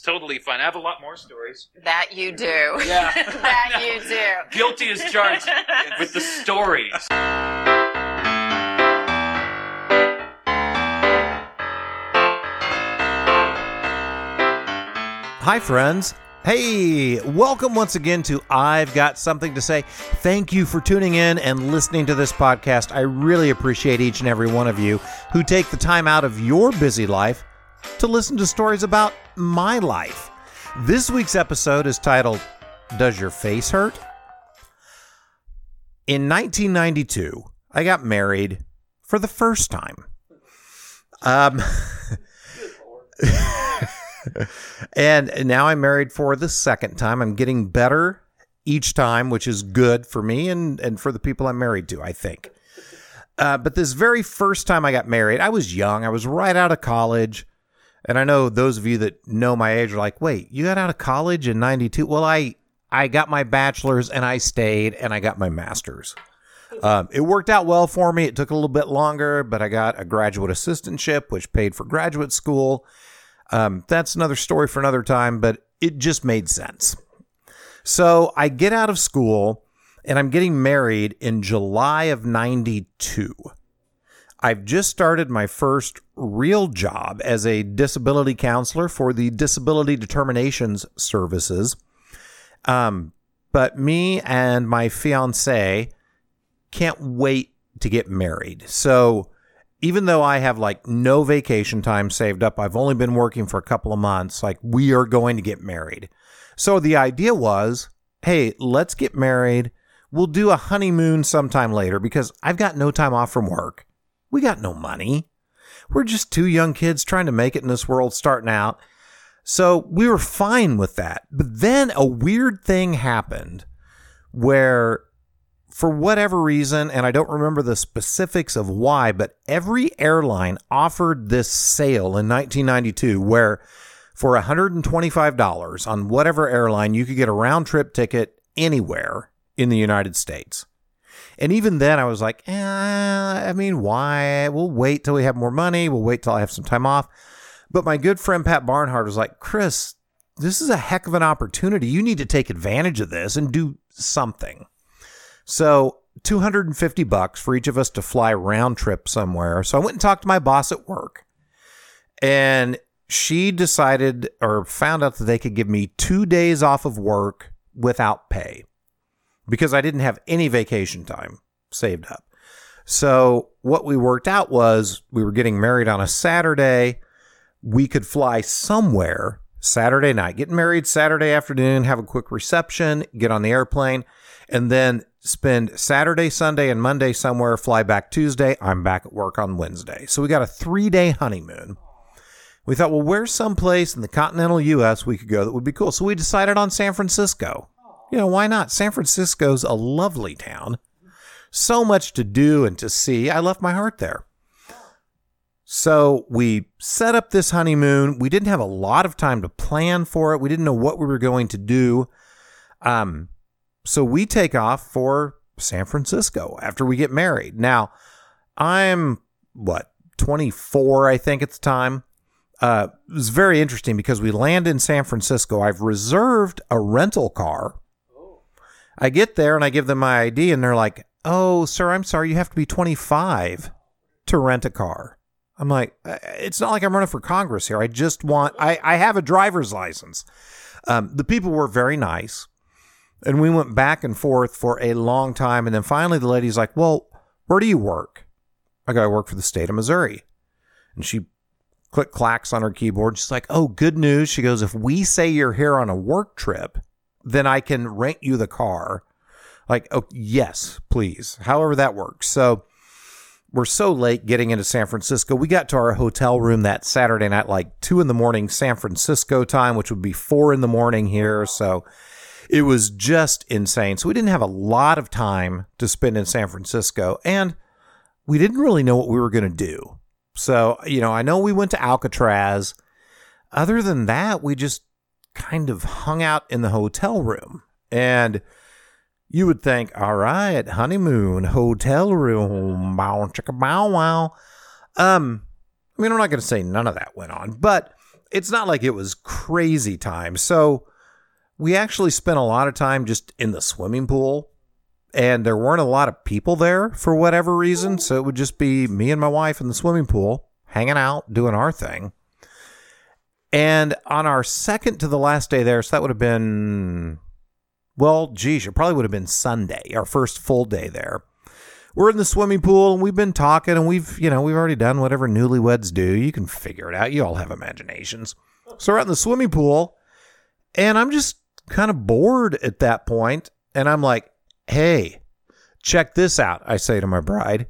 totally fine. I have a lot more stories. That you do. Yeah. that you do. Guilty as charged with the stories. Hi, friends. Hey, welcome once again to I've Got Something to Say. Thank you for tuning in and listening to this podcast. I really appreciate each and every one of you who take the time out of your busy life to listen to stories about my life. This week's episode is titled, Does Your Face Hurt? In 1992, I got married for the first time. Um, and now I'm married for the second time. I'm getting better each time, which is good for me and, and for the people I'm married to, I think. Uh, but this very first time I got married, I was young. I was right out of college. And I know those of you that know my age are like, wait, you got out of college in 92? Well, I, I got my bachelor's and I stayed and I got my master's. Um, it worked out well for me. It took a little bit longer, but I got a graduate assistantship, which paid for graduate school. Um, that's another story for another time, but it just made sense. So I get out of school and I'm getting married in July of 92. I've just started my first real job as a disability counselor for the Disability Determinations Services. Um, but me and my fiance can't wait to get married. So even though I have like no vacation time saved up, I've only been working for a couple of months, like we are going to get married. So the idea was, hey, let's get married. We'll do a honeymoon sometime later because I've got no time off from work. We got no money. We're just two young kids trying to make it in this world starting out. So we were fine with that. But then a weird thing happened where, for whatever reason, and I don't remember the specifics of why, but every airline offered this sale in 1992 where for $125 on whatever airline, you could get a round trip ticket anywhere in the United States. And even then, I was like, eh, I mean, why? We'll wait till we have more money. We'll wait till I have some time off. But my good friend Pat Barnhart was like, Chris, this is a heck of an opportunity. You need to take advantage of this and do something. So 250 bucks for each of us to fly round trip somewhere. So I went and talked to my boss at work. And she decided or found out that they could give me two days off of work without pay because I didn't have any vacation time saved up. So what we worked out was we were getting married on a Saturday. We could fly somewhere Saturday night, get married Saturday afternoon, have a quick reception, get on the airplane, and then spend Saturday, Sunday, and Monday somewhere, fly back Tuesday. I'm back at work on Wednesday. So we got a three day honeymoon. We thought, well, where's someplace in the continental US we could go that would be cool? So we decided on San Francisco. You know, why not? San Francisco's a lovely town. So much to do and to see. I left my heart there. So we set up this honeymoon. We didn't have a lot of time to plan for it. We didn't know what we were going to do. Um, so we take off for San Francisco after we get married. Now, I'm what 24, I think at the time. Uh, it was very interesting because we land in San Francisco. I've reserved a rental car. I get there and I give them my ID, and they're like, "Oh, sir, I'm sorry, you have to be 25 to rent a car." I'm like, "Uh, "It's not like I'm running for Congress here. I just want I I have a driver's license." Um, the people were very nice, and we went back and forth for a long time, and then finally the lady's like, "Well, where do you work?" I go, "I work for the state of Missouri," and she click clacks on her keyboard. She's like, "Oh, good news." She goes, "If we say you're here on a work trip." Then I can rent you the car. Like, oh, yes, please. However that works. So we're so late getting into San Francisco. We got to our hotel room that Saturday night, like two in the morning San Francisco time, which would be four in the morning here. So it was just insane. So we didn't have a lot of time to spend in San Francisco. And we didn't really know what we were going to do. So, you know, I know we went to Alcatraz. Other than that, we just kind of hung out in the hotel room. And you would think, all right, honeymoon, hotel room, bow, chicka, bow, wow. Um, I mean, I'm not going to say none of that went on, but it's not like it was crazy time. So we actually spent a lot of time just in the swimming pool and there weren't a lot of people there for whatever reason. So it would just be me and my wife in the swimming pool, hanging out, doing our thing. And on our second to the last day there, so that would have been, well, geez, it probably would have been Sunday, our first full day there. We're in the swimming pool and we've been talking and we've, you know, we've already done whatever newlyweds do. You can figure it out. You all have imaginations. So we're out in the swimming pool and I'm just kind of bored at that point, And I'm like, hey, check this out. I say to my bride,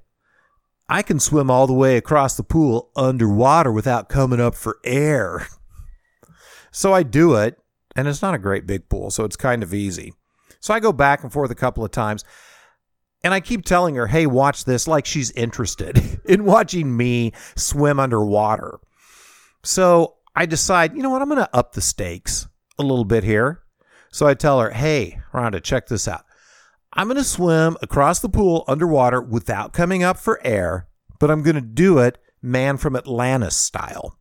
I can swim all the way across the pool underwater without coming up for air. So I do it, and it's not a great big pool, so it's kind of easy. So I go back and forth a couple of times, and I keep telling her, hey, watch this, like she's interested in watching me swim underwater. So I decide, you know what, I'm going to up the stakes a little bit here. So I tell her, hey, Rhonda, check this out. I'm going to swim across the pool underwater without coming up for air, but I'm going to do it man from Atlantis style.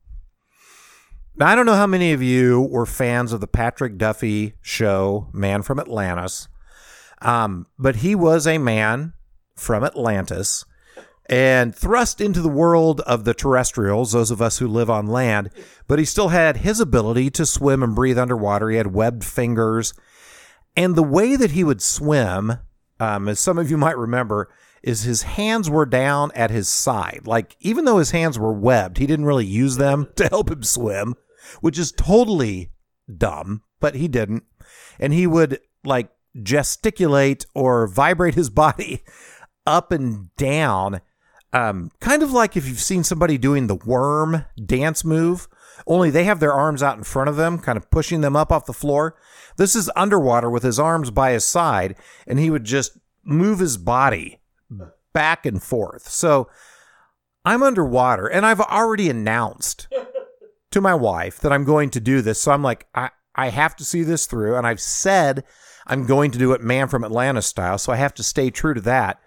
Now, I don't know how many of you were fans of the Patrick Duffy show, Man from Atlantis, um, but he was a man from Atlantis and thrust into the world of the terrestrials, those of us who live on land, but he still had his ability to swim and breathe underwater. He had webbed fingers. And the way that he would swim, um, as some of you might remember, is his hands were down at his side. Like, even though his hands were webbed, he didn't really use them to help him swim which is totally dumb, but he didn't. And he would like gesticulate or vibrate his body up and down, um, kind of like if you've seen somebody doing the worm dance move, only they have their arms out in front of them, kind of pushing them up off the floor. This is underwater with his arms by his side, and he would just move his body Hmm. back and forth. So I'm underwater, and I've already announced to my wife that I'm going to do this. So I'm like, I, I have to see this through. And I've said I'm going to do it man from Atlantis style. So I have to stay true to that.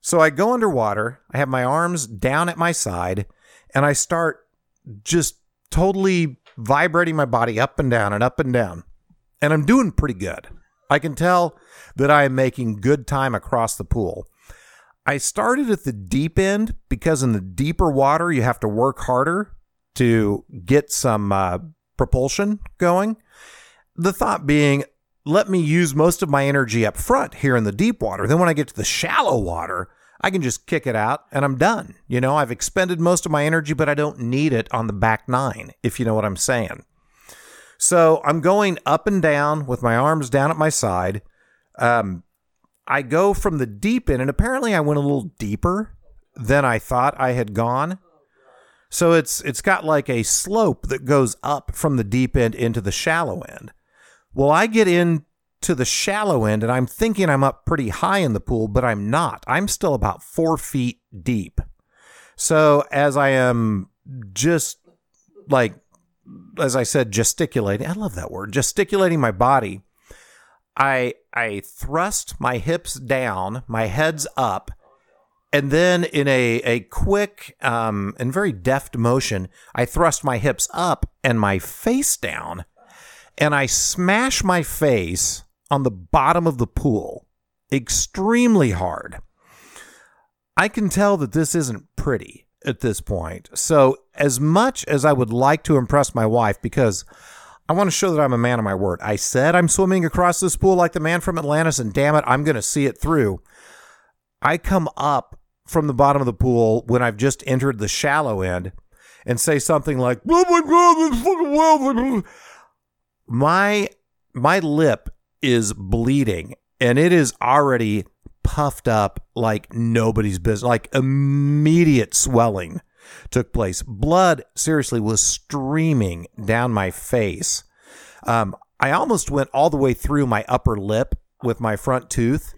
So I go underwater. I have my arms down at my side and I start just totally vibrating my body up and down and up and down. And I'm doing pretty good. I can tell that I am making good time across the pool. I started at the deep end because in the deeper water, you have to work harder to get some uh, propulsion going. The thought being, let me use most of my energy up front here in the deep water. Then when I get to the shallow water, I can just kick it out and I'm done. You know, I've expended most of my energy, but I don't need it on the back nine, if you know what I'm saying. So I'm going up and down with my arms down at my side. Um, I go from the deep end, and apparently I went a little deeper than I thought I had gone. So it's it's got like a slope that goes up from the deep end into the shallow end. Well, I get into the shallow end and I'm thinking I'm up pretty high in the pool, but I'm not. I'm still about four feet deep. So as I am just like as I said, gesticulating. I love that word, gesticulating my body. I I thrust my hips down, my head's up, and then in a, a quick um, and very deft motion, I thrust my hips up and my face down, and I smash my face on the bottom of the pool extremely hard. I can tell that this isn't pretty at this point. So, as much as I would like to impress my wife, because I want to show that I'm a man of my word, I said I'm swimming across this pool like the man from Atlantis, and damn it, I'm going to see it through. I come up from the bottom of the pool when I've just entered the shallow end and say something like, "Oh my god, this fucking well." My my lip is bleeding and it is already puffed up like nobody's business. Like immediate swelling took place. Blood seriously was streaming down my face. Um, I almost went all the way through my upper lip with my front tooth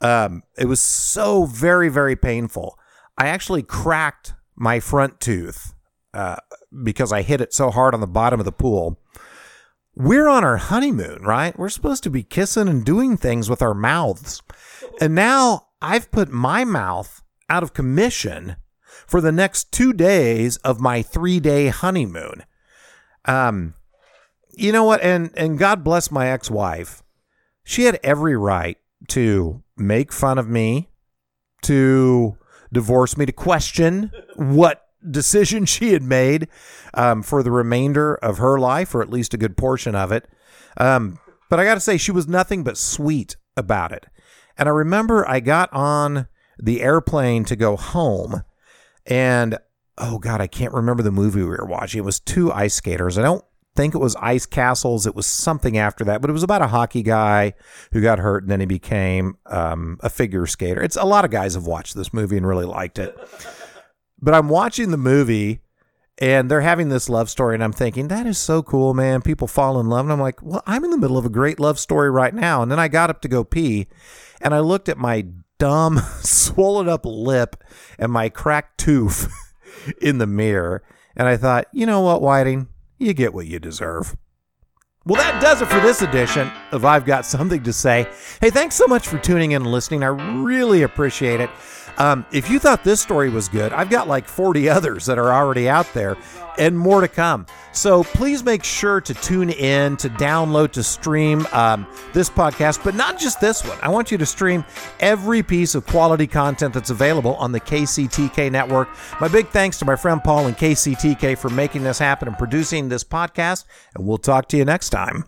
um, it was so very, very painful. I actually cracked my front tooth uh, because I hit it so hard on the bottom of the pool. We're on our honeymoon, right? We're supposed to be kissing and doing things with our mouths. And now I've put my mouth out of commission for the next two days of my three day honeymoon. Um, you know what? And and God bless my ex-wife. She had every right to make fun of me, to divorce me, to question what decision she had made um, for the remainder of her life, or at least a good portion of it. Um, but I got to say, she was nothing but sweet about it. And I remember I got on the airplane to go home, and oh god, I can't remember the movie we were watching. It was two ice skaters. I don't think it was Ice Castles. It was something after that, but it was about a hockey guy who got hurt and then he became um, a figure skater. It's a lot of guys have watched this movie and really liked it. But I'm watching the movie and they're having this love story and I'm thinking that is so cool, man. People fall in love and I'm like, "Well, I'm in the middle of a great love story right now." And then I got up to go pee and I looked at my dumb swollen up lip and my cracked tooth in the mirror and I thought, "You know what, Whiting? You get what you deserve." Well, that does it for this edition of I've Got Something to Say. Hey, thanks so much for tuning in and listening. I really appreciate it. Um, if you thought this story was good, I've got like 40 others that are already out there and more to come. So please make sure to tune in, to download, to stream um, this podcast, but not just this one. I want you to stream every piece of quality content that's available on the KCTK network. My big thanks to my friend Paul and KCTK for making this happen and producing this podcast, and we'll talk to you next time.